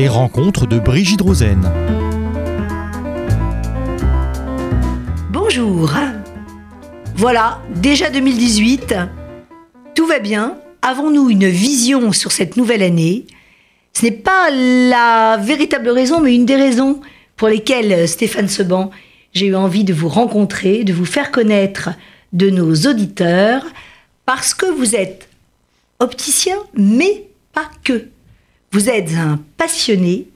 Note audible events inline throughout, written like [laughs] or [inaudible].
Les rencontres de Brigitte Rosen. Bonjour. Voilà, déjà 2018. Tout va bien. Avons-nous une vision sur cette nouvelle année? Ce n'est pas la véritable raison, mais une des raisons pour lesquelles, Stéphane Seban, j'ai eu envie de vous rencontrer, de vous faire connaître de nos auditeurs, parce que vous êtes opticien, mais pas que. Vous êtes un passionné,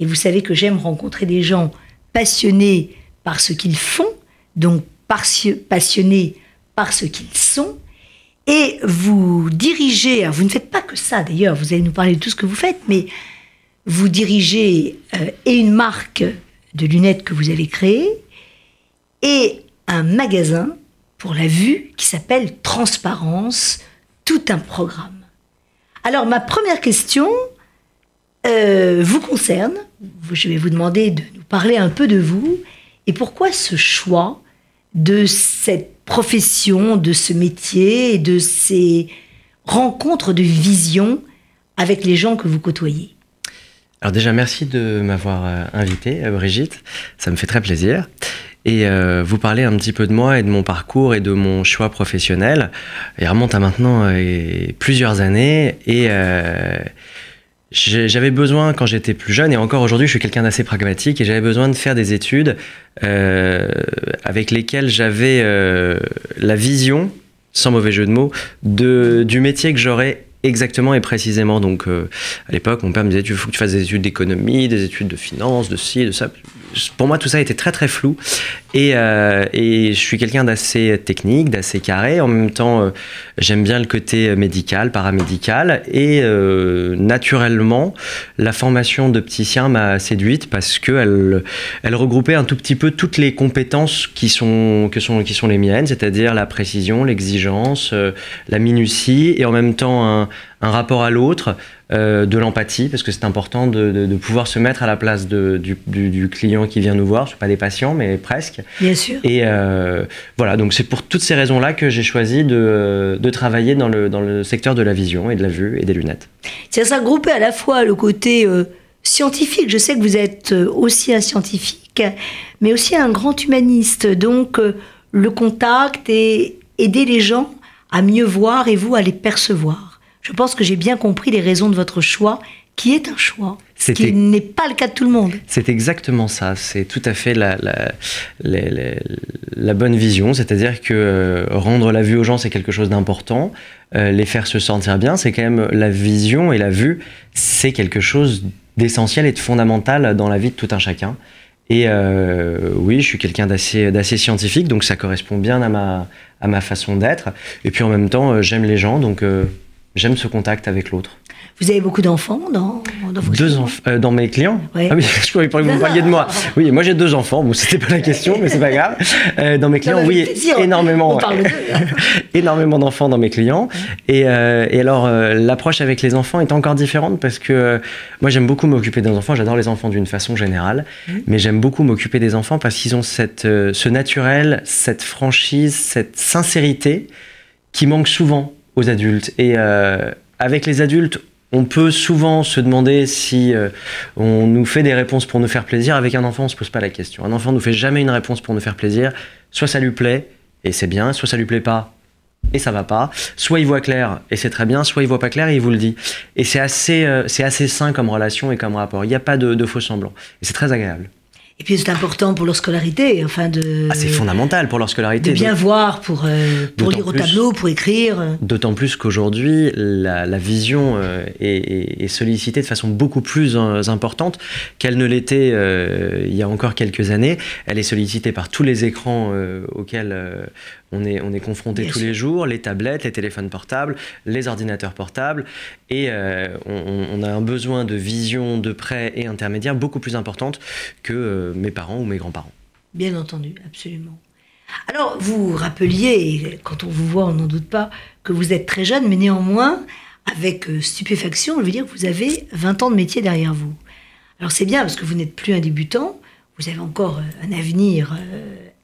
et vous savez que j'aime rencontrer des gens passionnés par ce qu'ils font, donc passionnés par ce qu'ils sont, et vous dirigez, vous ne faites pas que ça d'ailleurs, vous allez nous parler de tout ce que vous faites, mais vous dirigez euh, et une marque de lunettes que vous avez créée, et un magasin pour la vue qui s'appelle Transparence, tout un programme. Alors ma première question euh, vous concerne. Je vais vous demander de nous parler un peu de vous et pourquoi ce choix de cette profession, de ce métier et de ces rencontres de vision avec les gens que vous côtoyez. Alors déjà, merci de m'avoir euh, invité, euh, Brigitte. Ça me fait très plaisir et vous parler un petit peu de moi et de mon parcours et de mon choix professionnel. Il remonte à maintenant plusieurs années et j'avais besoin quand j'étais plus jeune et encore aujourd'hui je suis quelqu'un d'assez pragmatique et j'avais besoin de faire des études avec lesquelles j'avais la vision, sans mauvais jeu de mots, du métier que j'aurais exactement et précisément. Donc, à l'époque, mon père me disait il faut que tu fasses des études d'économie, des études de finance, de ci, de ça pour moi, tout ça était très très flou. Et, euh, et je suis quelqu'un d'assez technique, d'assez carré. En même temps, euh, j'aime bien le côté médical, paramédical. Et euh, naturellement, la formation d'opticien m'a séduite parce qu'elle elle regroupait un tout petit peu toutes les compétences qui sont, que sont, qui sont les miennes, c'est-à-dire la précision, l'exigence, la minutie, et en même temps un, un rapport à l'autre, euh, de l'empathie, parce que c'est important de, pouvoir se mettre à la place du, client qui vient nous voir. Ce ne pas des patients, mais presque. Bien sûr. Et euh, voilà, donc c'est pour toutes ces raisons-là que j'ai choisi de, travailler dans le, dans le secteur de la vision et de la vue et des lunettes. Ça grouper à la fois le côté euh, scientifique. Je sais que vous êtes aussi un scientifique, mais aussi un grand humaniste. Donc le contact et aider les gens à mieux voir et vous à les percevoir. Je pense que j'ai bien compris les raisons de votre choix, qui est un choix, ce qui n'est pas le cas de tout le monde. C'est exactement ça, c'est tout à fait la, la, bonne vision, c'est-à-dire que euh, rendre la vue aux gens, c'est quelque chose d'important, euh, les faire se sentir bien, c'est quand même la vision et la vue, c'est quelque chose d'essentiel et de fondamental dans la vie de tout un chacun. Et euh, oui, je suis quelqu'un d'assez, d'assez scientifique, donc ça correspond bien à ma, à ma façon d'être. Et puis en même temps, j'aime les gens, donc j'aime ce contact avec l'autre. Vous avez beaucoup d'enfants dans, dans vos Deux enfants euh, dans mes clients Ah oui, [laughs] je croyais que vous parliez de moi. Oui, moi j'ai deux enfants. Bon, c'était pas la question, mais c'est pas grave. Euh, dans mes clients, oui, énormément. [laughs] énormément d'enfants dans mes clients. Et, euh, et alors, l'approche avec les enfants est encore différente parce que moi j'aime beaucoup m'occuper des enfants. J'adore les enfants d'une façon générale, mmh. mais j'aime beaucoup m'occuper des enfants parce qu'ils ont cette, ce naturel, cette franchise, cette sincérité qui manque souvent aux adultes. Et euh, avec les adultes, on peut souvent se demander si euh, on nous fait des réponses pour nous faire plaisir. Avec un enfant, on se pose pas la question. Un enfant ne nous fait jamais une réponse pour nous faire plaisir. Soit ça lui plaît et c'est bien, soit ça lui plaît pas et ça va pas. Soit il voit clair et c'est très bien, soit il voit pas clair et il vous le dit. Et c'est assez, euh, c'est assez sain comme relation et comme rapport. Il n'y a pas de, de faux semblants. Et c'est très agréable. Et puis c'est important pour leur scolarité, enfin de. Ah, c'est fondamental pour leur scolarité. De bien voir pour, euh, pour lire au tableau, pour écrire. D'autant plus qu'aujourd'hui, la, la, vision euh, est, est, sollicitée de façon beaucoup plus euh, importante qu'elle ne l'était il y a encore quelques années. Elle est sollicitée par tous les écrans auxquels on est, on est confronté tous les jours, les tablettes, les téléphones portables, les ordinateurs portables, et euh, on, a un besoin de vision de près et intermédiaire beaucoup plus importante que euh, mes parents ou mes grands-parents. Bien entendu, absolument. Alors, vous rappeliez, quand on vous voit, on n'en doute pas, que vous êtes très jeune, mais néanmoins, avec euh, stupéfaction, je veux dire que vous avez 20 ans de métier derrière vous. Alors c'est bien parce que vous n'êtes plus un débutant, vous avez encore un avenir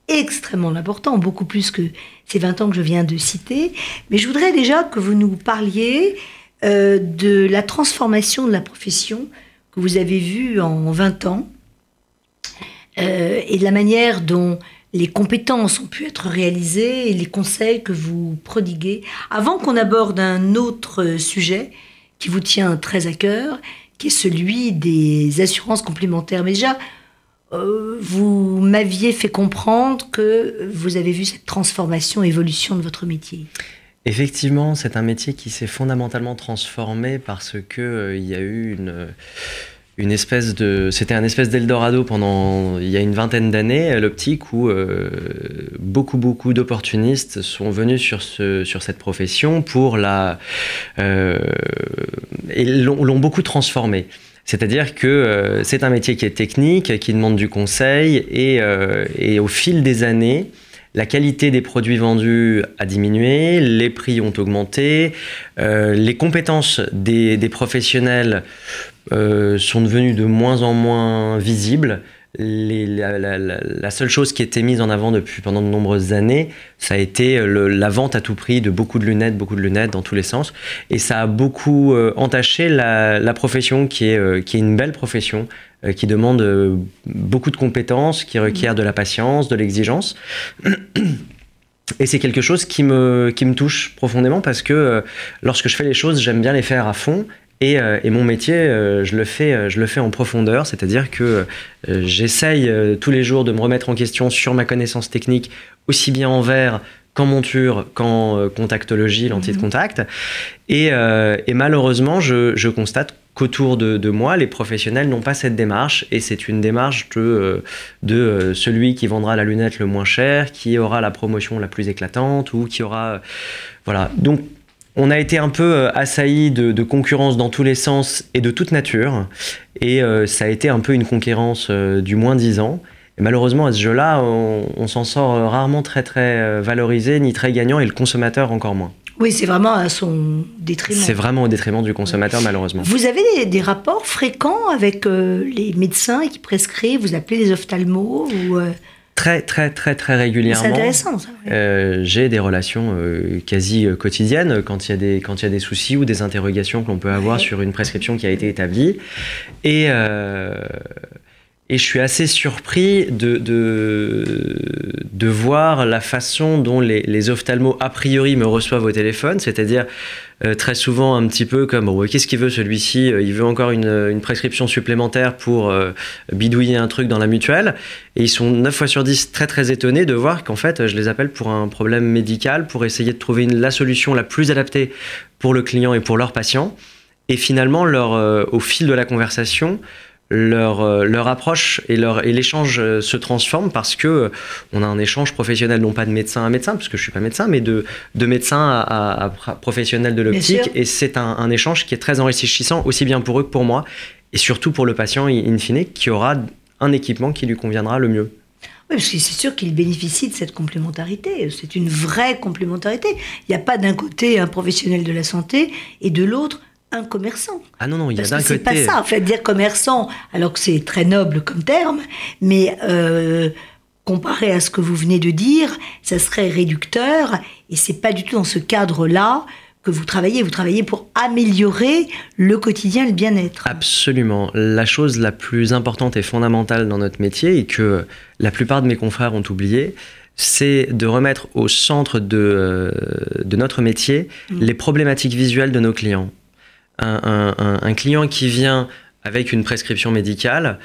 extrêmement important, beaucoup plus que ces 20 ans que je viens de citer. Mais je voudrais déjà que vous nous parliez euh, de la transformation de la profession que vous avez vu en 20 ans euh, et de la manière dont les compétences ont pu être réalisées et les conseils que vous prodiguez. Avant qu'on aborde un autre sujet qui vous tient très à cœur, qui est celui des assurances complémentaires. Mais déjà, euh, vous m'aviez fait comprendre que vous avez vu cette transformation, évolution de votre métier. Effectivement, c'est un métier qui s'est fondamentalement transformé parce que euh, il y a eu une une espèce de c'était un espèce d'Eldorado pendant il y a une vingtaine d'années l'optique où euh, beaucoup beaucoup d'opportunistes sont venus sur ce sur cette profession pour la euh, et l'ont beaucoup transformé c'est-à-dire que euh, c'est un métier qui est technique, qui demande du conseil, et, et au fil des années, la qualité des produits vendus a diminué, les prix ont augmenté, les compétences des, professionnels euh, sont devenues de moins en moins visibles. la, seule chose qui était mise en avant depuis pendant de nombreuses années, ça a été la vente à tout prix de beaucoup de lunettes, beaucoup de lunettes dans tous les sens. Et ça a beaucoup euh, entaché la, profession qui est, une belle profession, euh, qui demande euh, beaucoup de compétences, qui requiert de la patience, de l'exigence. [clears throat] Et c'est quelque chose qui me, touche profondément parce que euh, lorsque je fais les choses, j'aime bien les faire à fond. Et, et mon métier, je, le fais, je le fais en profondeur, c'est-à-dire que j'essaye tous les jours de me remettre en question sur ma connaissance technique, aussi bien en verre qu'en monture, qu'en contactologie, lentilles de mhm. contact. Et, et malheureusement, je, je constate qu'autour de, moi, les professionnels n'ont pas cette démarche, et c'est une démarche de, euh, de euh, celui qui vendra la lunette le moins cher, qui aura la promotion la plus éclatante, ou qui aura... Euh, voilà. Donc, on a été un peu assailli de, concurrence dans tous les sens et de toute nature, et ça a été un peu une concurrence du moins 10 ans. Et malheureusement, à ce jeu-là, on, on s'en sort rarement très très valorisé, ni très gagnant, et le consommateur encore moins. Oui, c'est vraiment à son détriment. C'est vraiment au détriment du consommateur, malheureusement. Vous avez des, rapports fréquents avec euh, les médecins qui prescrivent, vous appelez les ophtalmos ou, euh, Très, très, très, très régulièrement. C'est intéressant, ça. Euh, j'ai des relations quasi quotidiennes quand il, y a des, quand il y a des soucis ou des interrogations que l'on peut avoir sur une prescription qui a été établie. Et et je suis assez surpris de, de, voir la façon dont les, les, ophtalmos, a priori, me reçoivent au téléphone, c'est-à-dire euh, très souvent un petit peu comme bon, qu'est-ce qu'il veut celui-ci? Il veut encore une, une, prescription supplémentaire pour euh, bidouiller un truc dans la mutuelle. Et ils sont 9 fois sur 10 très très étonnés de voir qu'en fait, je les appelle pour un problème médical, pour essayer de trouver la solution la plus adaptée pour le client et pour leur patient. Et finalement, euh, au fil de la conversation, leur, euh, leur approche et, leur, et l'échange euh, se transforme parce que euh, on a un échange professionnel, non pas de médecin à médecin, parce que je suis pas médecin, mais de, de médecin à, à, professionnel de l'optique. Et c'est un, un, échange qui est très enrichissant, aussi bien pour eux que pour moi, et surtout pour le patient, in fine, qui aura un équipement qui lui conviendra le mieux. Oui, parce que c'est sûr qu'il bénéficie de cette complémentarité. C'est une vraie complémentarité. Il n'y a pas d'un côté un professionnel de la santé et de l'autre un commerçant. Ah non, non, il y a d'un côté. C'est pas ça, en fait, dire commerçant, alors que c'est très noble comme terme, mais euh, comparé à ce que vous venez de dire, ça serait réducteur, et c'est pas du tout dans ce cadre-là que vous travaillez. Vous travaillez pour améliorer le quotidien, le bien-être. Absolument. La chose la plus importante et fondamentale dans notre métier, et que la plupart de mes confrères ont oublié, c'est de remettre au centre de, euh, de notre métier mmh. les problématiques visuelles de nos clients un, client qui vient avec une prescription médicale,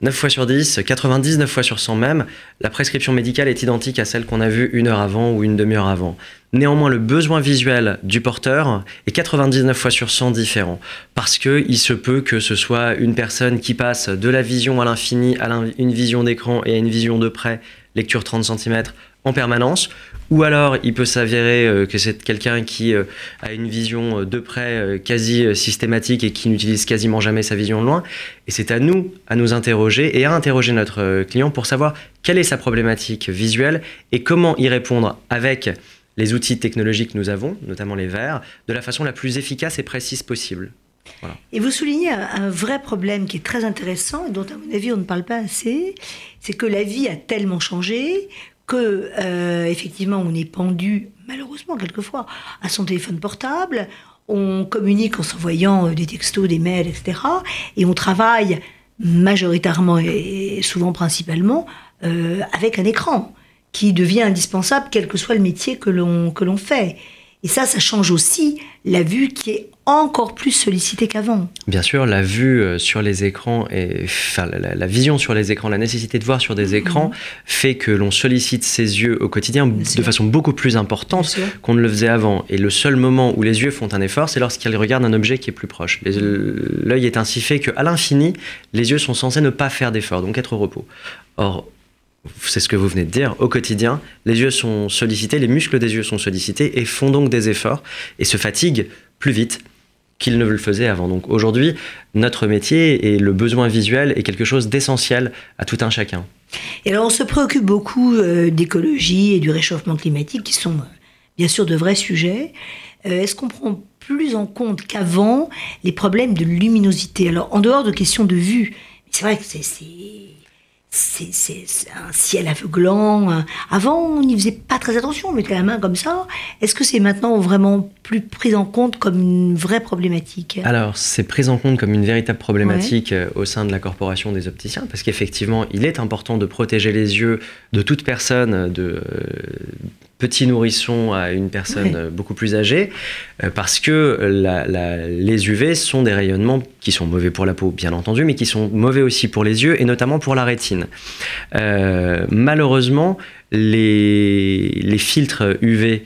9 fois sur 10, 99 fois sur 100 même, la prescription médicale est identique à celle qu'on a vue une heure avant ou une demi-heure avant. Néanmoins, le besoin visuel du porteur est 99 fois sur 100 différent. Parce qu'il se peut que ce soit une personne qui passe de la vision à l'infini à une vision d'écran et à une vision de près, lecture 30 cm, en permanence, ou alors il peut s'avérer euh, que c'est quelqu'un qui euh, a une vision euh, de près quasi systématique et qui n'utilise quasiment jamais sa vision de loin. Et c'est à nous à nous interroger et à interroger notre client pour savoir quelle est sa problématique visuelle et comment y répondre avec les outils technologiques que nous avons, notamment les verres, de la façon la plus efficace et précise possible. Et vous soulignez un, vrai problème qui est très intéressant et dont, à mon avis, on ne parle pas assez, c'est que la vie a tellement changé que euh, effectivement on est pendu malheureusement quelquefois à son téléphone portable. on communique en s'envoyant des textos, des mails, etc. Et on travaille majoritairement et souvent principalement avec un écran qui devient indispensable quel que soit le métier que l'on que l'on fait. Et ça, ça change aussi la vue qui est encore plus sollicitée qu'avant. Bien sûr, la vue euh, sur les écrans, et, enfin, la, vision sur les écrans, la nécessité de voir sur des écrans mhm. fait que l'on sollicite ses yeux au quotidien de façon beaucoup plus importante qu'on ne le faisait avant. Et le seul moment où les yeux font un effort, c'est lorsqu'ils regardent un objet qui est plus proche. L'œil est ainsi fait qu'à l'infini, les yeux sont censés ne pas faire d'effort, donc être au repos. Or, c'est ce que vous venez de dire, au quotidien, les yeux sont sollicités, les muscles des yeux sont sollicités et font donc des efforts et se fatiguent plus vite qu'ils ne le faisaient avant. Donc aujourd'hui, notre métier et le besoin visuel est quelque chose d'essentiel à tout un chacun. Et alors on se préoccupe beaucoup euh, d'écologie et du réchauffement climatique qui sont euh, bien sûr de vrais sujets. Euh, est-ce qu'on prend plus en compte qu'avant les problèmes de luminosité? Alors en dehors de questions de vue, c'est vrai que c'est c'est un ciel aveuglant. Avant, on n'y faisait pas très attention, on mettait la main comme ça. Est-ce que c'est maintenant vraiment plus pris en compte comme une vraie problématique? Alors, c'est pris en compte comme une véritable problématique euh, au sein de la corporation des opticiens, parce qu'effectivement, il est important de protéger les yeux de toute personne de, petit nourrisson à une personne beaucoup plus âgée, euh, parce que les UV sont des rayonnements qui sont mauvais pour la peau, bien entendu, mais qui sont mauvais aussi pour les yeux et notamment pour la rétine. Euh, malheureusement, les, filtres UV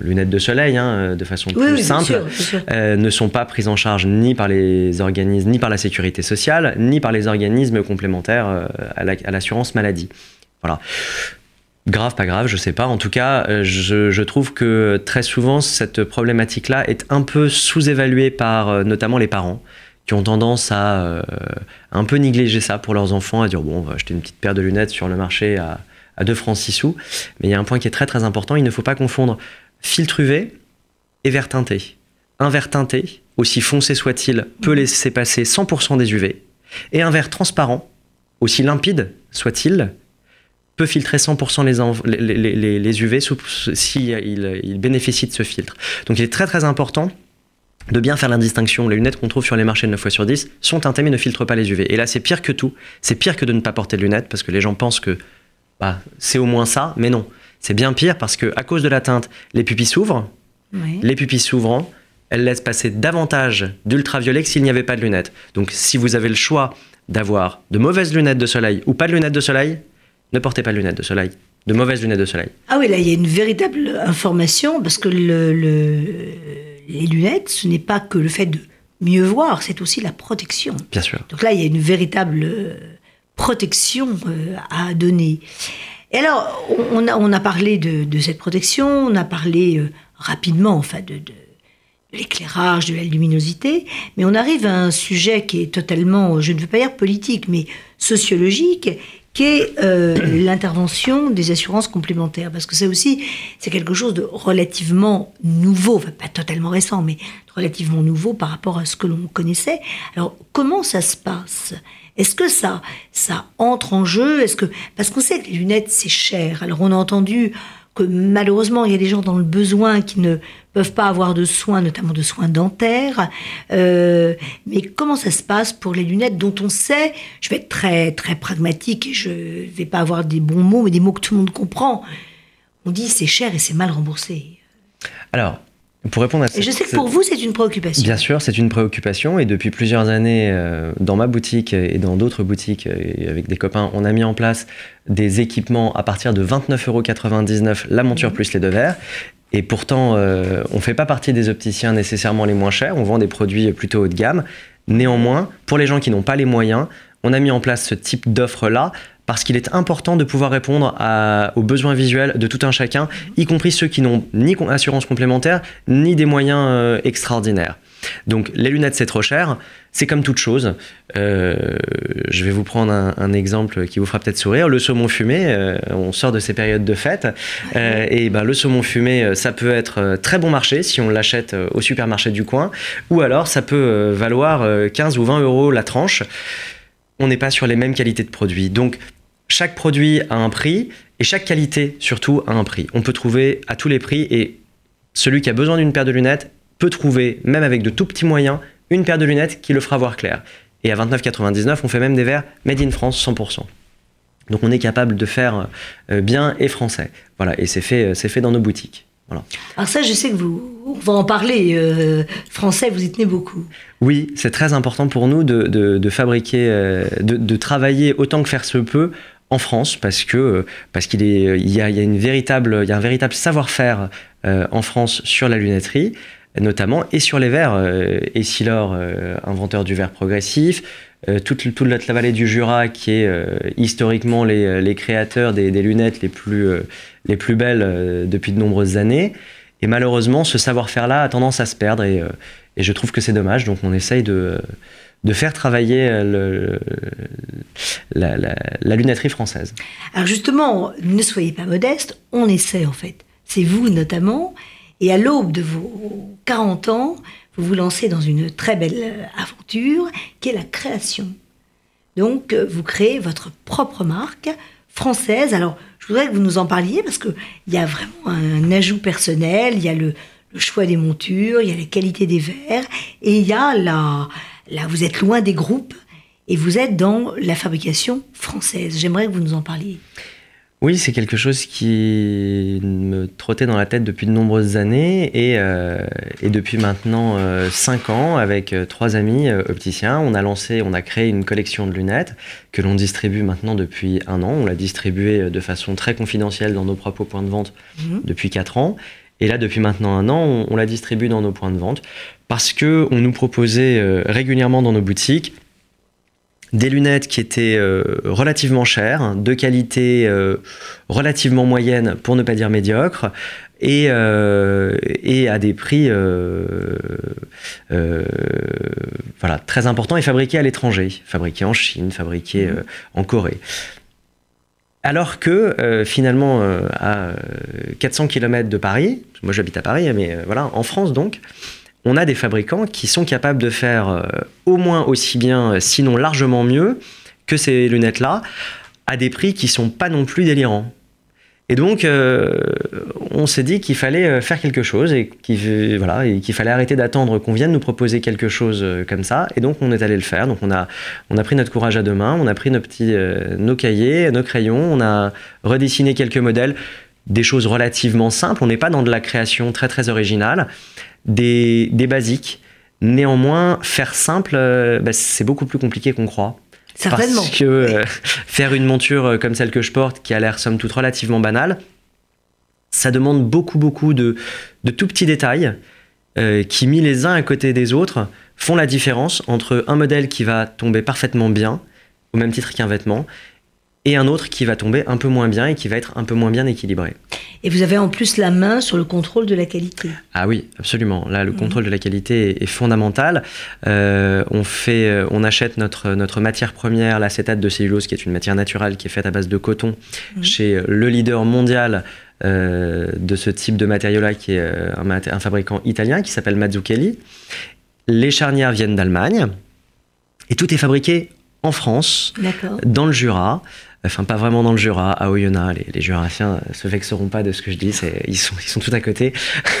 lunettes de soleil, hein, de façon plus simple, euh, ne sont pas prises en charge ni par les organismes, ni par la sécurité sociale, ni par les organismes complémentaires à l'assurance maladie. Voilà. Grave, pas grave, je sais pas. En tout cas, euh, je, trouve que très souvent, cette problématique-là est un peu sous-évaluée par euh, notamment les parents qui ont tendance à euh, un peu négliger ça pour leurs enfants, à dire bon, on va acheter une petite paire de lunettes sur le marché à, à 2 francs 6 sous. Mais il y a un point qui est très très important, il ne faut pas confondre filtre UV et verre teinté. Un verre teinté, aussi foncé soit-il, peut laisser passer 100% des UV. Et un verre transparent, aussi limpide soit-il, peut filtrer 100% les, les, les, UV si il, bénéficie de ce filtre. Donc il est très très important de bien faire la distinction. Les lunettes qu'on trouve sur les marchés de 9 fois sur 10 sont teintées mais ne filtrent pas les UV. Et là, c'est pire que tout. C'est pire que de ne pas porter de lunettes parce que les gens pensent que bah, c'est au moins ça, mais non. C'est bien pire parce que à cause de la teinte, les pupilles s'ouvrent. Les pupilles s'ouvrant, elles laissent passer davantage d'ultraviolet que s'il n'y avait pas de lunettes. Donc si vous avez le choix d'avoir de mauvaises lunettes de soleil ou pas de lunettes de soleil, ne portez pas de lunettes de soleil, de mauvaises lunettes de soleil. Ah oui, là, il y a une véritable information, parce que le, les lunettes, ce n'est pas que le fait de mieux voir, c'est aussi la protection. Bien sûr. Donc là, il y a une véritable euh, protection euh, à donner. Et alors, on a, on a parlé de, cette protection, on a parlé euh, rapidement, enfin, de, de l'éclairage, de la luminosité, mais on arrive à un sujet qui est totalement, je ne veux pas dire politique, mais sociologique, qu'est euh, [clears throat] l'intervention des assurances complémentaires. Parce que ça aussi, c'est quelque chose de relativement nouveau, pas totalement récent, mais relativement nouveau par rapport à ce que l'on connaissait. Alors, comment ça se passe? Est-ce que ça, ça entre en jeu? Est-ce que parce qu'on sait que les lunettes c'est cher. Alors on a entendu que malheureusement, il y a des gens dans le besoin qui ne peuvent pas avoir de soins, notamment de soins dentaires. Euh, mais comment ça se passe pour les lunettes dont on sait, je vais être très, très pragmatique et je vais pas avoir des bons mots, mais des mots que tout le monde comprend. On dit c'est cher et c'est mal remboursé. Alors, pour répondre à et je sais que pour vous, c'est une préoccupation. Bien sûr, c'est une préoccupation. Et depuis plusieurs années, euh, dans ma boutique et dans d'autres boutiques, et avec des copains, on a mis en place des équipements à partir de 29,99 euros, la monture mmh. plus les deux verres. Et pourtant, euh, on ne fait pas partie des opticiens nécessairement les moins chers. On vend des produits plutôt haut de gamme. Néanmoins, pour les gens qui n'ont pas les moyens, on a mis en place ce type d'offre-là parce qu'il est important de pouvoir répondre aux besoins visuels de tout un chacun, y compris ceux qui n'ont ni assurance complémentaire, ni des moyens euh, extraordinaires. Donc les lunettes c'est trop cher, c'est comme toute chose. Euh, je vais vous prendre un, exemple qui vous fera peut-être sourire. Le saumon fumé, euh, on sort de ces périodes de fête, et ben, le saumon fumé, ça peut être très bon marché si on l'achète au supermarché du coin, ou alors ça peut valoir 15 ou 20 euros la tranche on n'est pas sur les mêmes qualités de produits. Donc, chaque produit a un prix et chaque qualité, surtout, a un prix. On peut trouver à tous les prix et celui qui a besoin d'une paire de lunettes peut trouver, même avec de tout petits moyens, une paire de lunettes qui le fera voir clair. Et à 29,99, on fait même des verres made in France 100%. Donc on est capable de faire euh, bien et français. Voilà, et c'est fait, euh, c'est fait dans nos boutiques. Voilà. Alors ça, je sais que vous, on va en parler. euh, français, vous y tenez beaucoup. Oui, c'est très important pour nous de, de- de fabriquer, de, de travailler autant que faire se peut en France parce que parce qu'il y a, une véritable y a un véritable savoir-faire euh, en France sur la lunetterie notamment et sur les verres euh, Essilor euh, inventeur du verre progressif toute, toute la, vallée du Jura qui est historiquement les, les créateurs des, des lunettes les plus les plus belles depuis de nombreuses années. Et malheureusement ce savoir-faire là a tendance à se perdre et et je trouve que c'est dommage, donc on essaye de, de faire travailler le, la, la- française. Alors justement, ne soyez pas modeste, on essaie en fait. C'est vous notamment. Et à l'aube de vos 40 ans, vous vous lancez dans une très belle euh, aventure qui est la création. Donc, euh, vous créez votre propre marque française. Alors, je voudrais que vous nous en parliez parce qu'il y a vraiment un ajout personnel, il y a le, le choix des montures, il y a la qualité des verres, et il y a la... Là, vous êtes loin des groupes et vous êtes dans la fabrication française. J'aimerais que vous nous en parliez. Oui, c'est quelque chose qui me trottait dans la tête depuis de nombreuses années et, euh, et depuis maintenant 5 ans avec euh, trois amis euh, opticiens, on a lancé, on a créé une collection de lunettes que l'on distribue maintenant depuis un an. On l'a distribuée euh, de façon très confidentielle dans nos propres points de vente Mhm. depuis 4 ans. Et là, depuis maintenant un an, on, on la distribue dans nos points de vente parce que on nous proposait euh, régulièrement dans nos boutiques des lunettes qui étaient euh, relativement chères, de qualité euh, relativement moyenne, pour ne pas dire médiocre, et, euh, et à des prix euh, euh, voilà, très importants et fabriqués à l'étranger, fabriqués en Chine, fabriqués euh, en Corée. Alors que euh, finalement, euh, à euh, 400 km de Paris, moi j'habite à Paris, mais euh, voilà, en France donc, on a des fabricants qui sont capables de faire euh, au moins aussi bien, euh, sinon largement mieux, que ces lunettes-là, à des prix qui sont pas non plus délirants. Et donc, euh, on s'est dit qu'il fallait euh, faire quelque chose et qu'il voilà, et qu'il fallait arrêter d'attendre qu'on vienne nous proposer quelque chose euh, comme ça. Et donc, on est allé le faire. Donc, on a, pris notre courage à deux mains, on a pris nos petits, euh, nos cahiers, nos crayons, on a redessiné quelques modèles, des choses relativement simples. On n'est pas dans de la création très très originale, des, basiques. Néanmoins, faire simple, euh, bah, c'est beaucoup plus compliqué qu'on croit. Certainement. Parce que euh, [laughs] faire une monture euh, comme celle que je porte, qui a l'air somme toute relativement banale, ça demande beaucoup, beaucoup de, de tout petits détails euh, qui, mis les uns à côté des autres, font la différence entre un modèle qui va tomber parfaitement bien, au même titre qu'un vêtement, et un autre qui va tomber un peu moins bien et qui va être un peu moins bien équilibré. Et vous avez en plus la main sur le contrôle de la qualité. Ah oui, absolument. Là, le contrôle de la qualité est, fondamental. Euh, on fait, euh, on achète notre notre matière première, l'acétate de cellulose, qui est une matière naturelle qui est faite à base de coton, chez le leader mondial euh, de ce type de matériau-là, qui est euh, un, mat- un fabricant italien qui s'appelle Mazzucchelli. Les charnières viennent d'Allemagne et tout est fabriqué en France dans le Jura, enfin pas vraiment dans le Jura, à Oyonnax, les, les Jurassiens euh, se vexeront pas de ce que je dis, ils sont, ils sont tout à côté.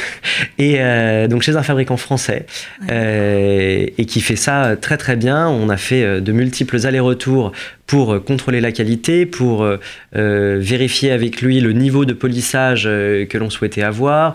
[laughs] et euh, donc chez un fabricant français, euh, et qui fait ça très très bien, on a fait de multiples allers-retours pour euh, contrôler la qualité, pour euh, euh, vérifier avec lui le niveau de polissage que l'on souhaitait avoir,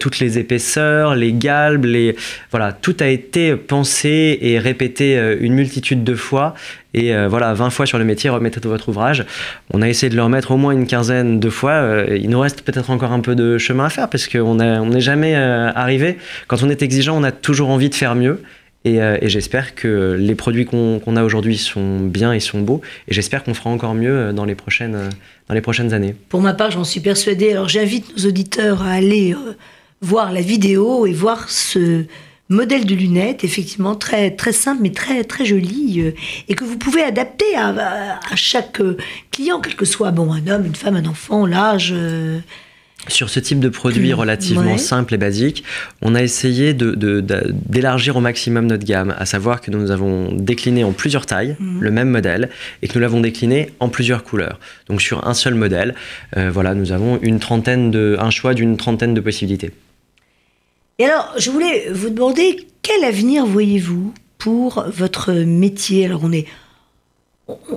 toutes les épaisseurs, les galbes, les voilà, tout a été pensé et répété une multitude de fois. Et voilà, 20 fois sur le métier, remettez votre ouvrage. On a essayé de le remettre au moins une quinzaine de fois. Il nous reste peut-être encore un peu de chemin à faire parce qu'on n'est jamais arrivé. Quand on est exigeant, on a toujours envie de faire mieux. Et, euh, et j'espère que les produits qu'on a aujourd'hui sont bien et sont beaux. Et j'espère qu'on fera encore mieux euh, dans les prochaines, euh, dans les prochaines années. Pour ma part, j'en suis persuadée. Alors j'invite nos auditeurs à aller voir la vidéo et voir ce modèle de lunettes, effectivement très très simple mais très très joli et que vous pouvez adapter à, chaque client, quel que soit bon un homme, une femme, un enfant, l'âge. Sur ce type de produit [clears throat] relativement ouais. simple et basique, on a essayé d'élargir au maximum notre gamme, à savoir que nous avons décliné en plusieurs tailles Mhm. le même modèle et que nous l'avons décliné en plusieurs couleurs. Donc sur un seul modèle, euh, voilà, nous avons une trentaine de, un choix d'une trentaine de possibilités. Et alors, je voulais vous demander quel avenir voyez-vous pour votre métier? Alors, on est,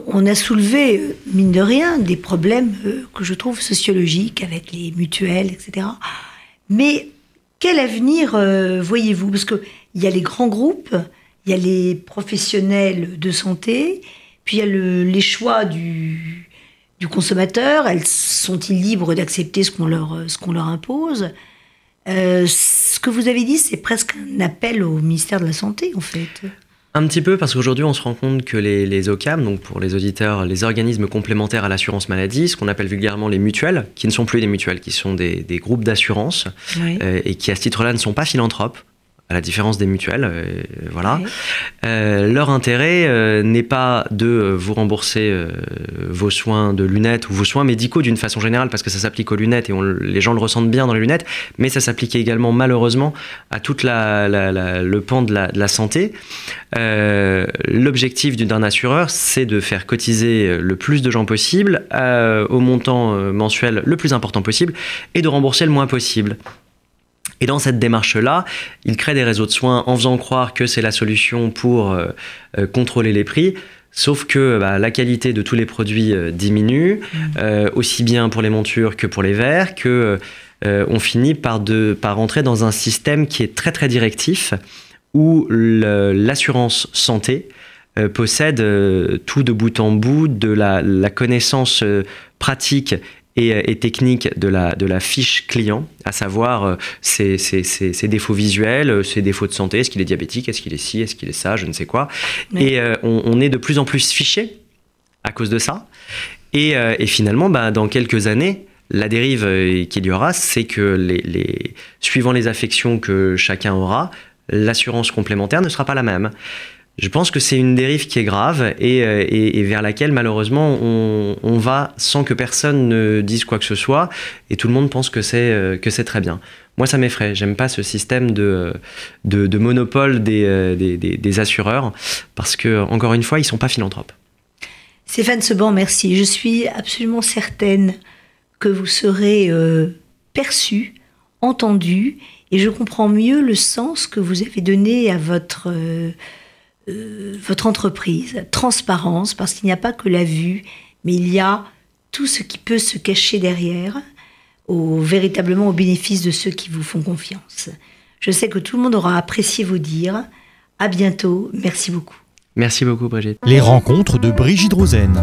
on a soulevé, mine de rien, des problèmes euh, que je trouve sociologiques avec les mutuelles, etc. Mais quel avenir euh, voyez-vous? Parce qu'il y a les grands groupes, il y a les professionnels de santé, puis il y a les choix du, consommateur. Elles sont-ils libres d'accepter ce qu'on leur, impose? Euh, Ce que vous avez dit, c'est presque un appel au ministère de la Santé, en fait. Un petit peu, parce qu'aujourd'hui, on se rend compte que les, les, OCAM, donc pour les auditeurs, les organismes complémentaires à l'assurance maladie, ce qu'on appelle vulgairement les mutuelles, qui ne sont plus des mutuelles, qui sont des, des groupes d'assurance, euh, et qui à ce titre-là ne sont pas philanthropes, à la différence des mutuelles. Euh, voilà. Euh, leur intérêt euh, n'est pas de vous rembourser vos soins de lunettes ou vos soins médicaux d'une façon générale, parce que ça s'applique aux lunettes et les gens le ressentent bien dans les lunettes, mais ça s'applique également malheureusement à toute la, le pan de la, de la santé. L'objectif d'un assureur, c'est de faire cotiser le plus de gens possible au montant mensuel le plus important possible et de rembourser le moins possible. Et dans cette démarche-là, il crée des réseaux de soins en faisant croire que c'est la solution pour euh, euh, contrôler les prix. Sauf que bah, la qualité de tous les produits euh, diminue, mmh. aussi bien pour les montures que pour les verres, que on finit par, de, par rentrer dans un système qui est très très directif, où l'assurance santé possède tout de bout en bout de la, la connaissance pratique et, et, technique de la, de la fiche client, à savoir euh, ses, ses, ses, défauts visuels, euh, ses défauts de santé, est-ce qu'il est diabétique, est-ce qu'il est ci, est-ce qu'il est ça, je ne sais quoi. Et euh, on, on, est de plus en plus fiché à cause de ça. Et, et finalement, bah, dans quelques années, la dérive qu'il y aura, c'est que les, les, suivant les affections que chacun aura, l'assurance complémentaire ne sera pas la même. Je pense que c'est une dérive qui est grave et, euh, vers laquelle malheureusement on, va sans que personne ne dise quoi que ce soit et tout le monde pense que c'est euh, que c'est très bien. Moi, ça m'effraie. J'aime pas ce système de, de, monopole des, euh, des, des, assureurs parce que encore une fois, ils sont pas philanthropes. Stéphane Seban, merci. Je suis absolument certaine que vous serez euh, perçu, entendu et je comprends mieux le sens que vous avez donné à votre euh, votre entreprise, transparence, parce qu'il n'y a pas que la vue, mais il y a tout ce qui peut se cacher derrière, au, véritablement au bénéfice de ceux qui vous font confiance. Je sais que tout le monde aura apprécié vos dires. À bientôt. Merci beaucoup. Merci beaucoup, Brigitte. Les rencontres de Brigitte Rosen.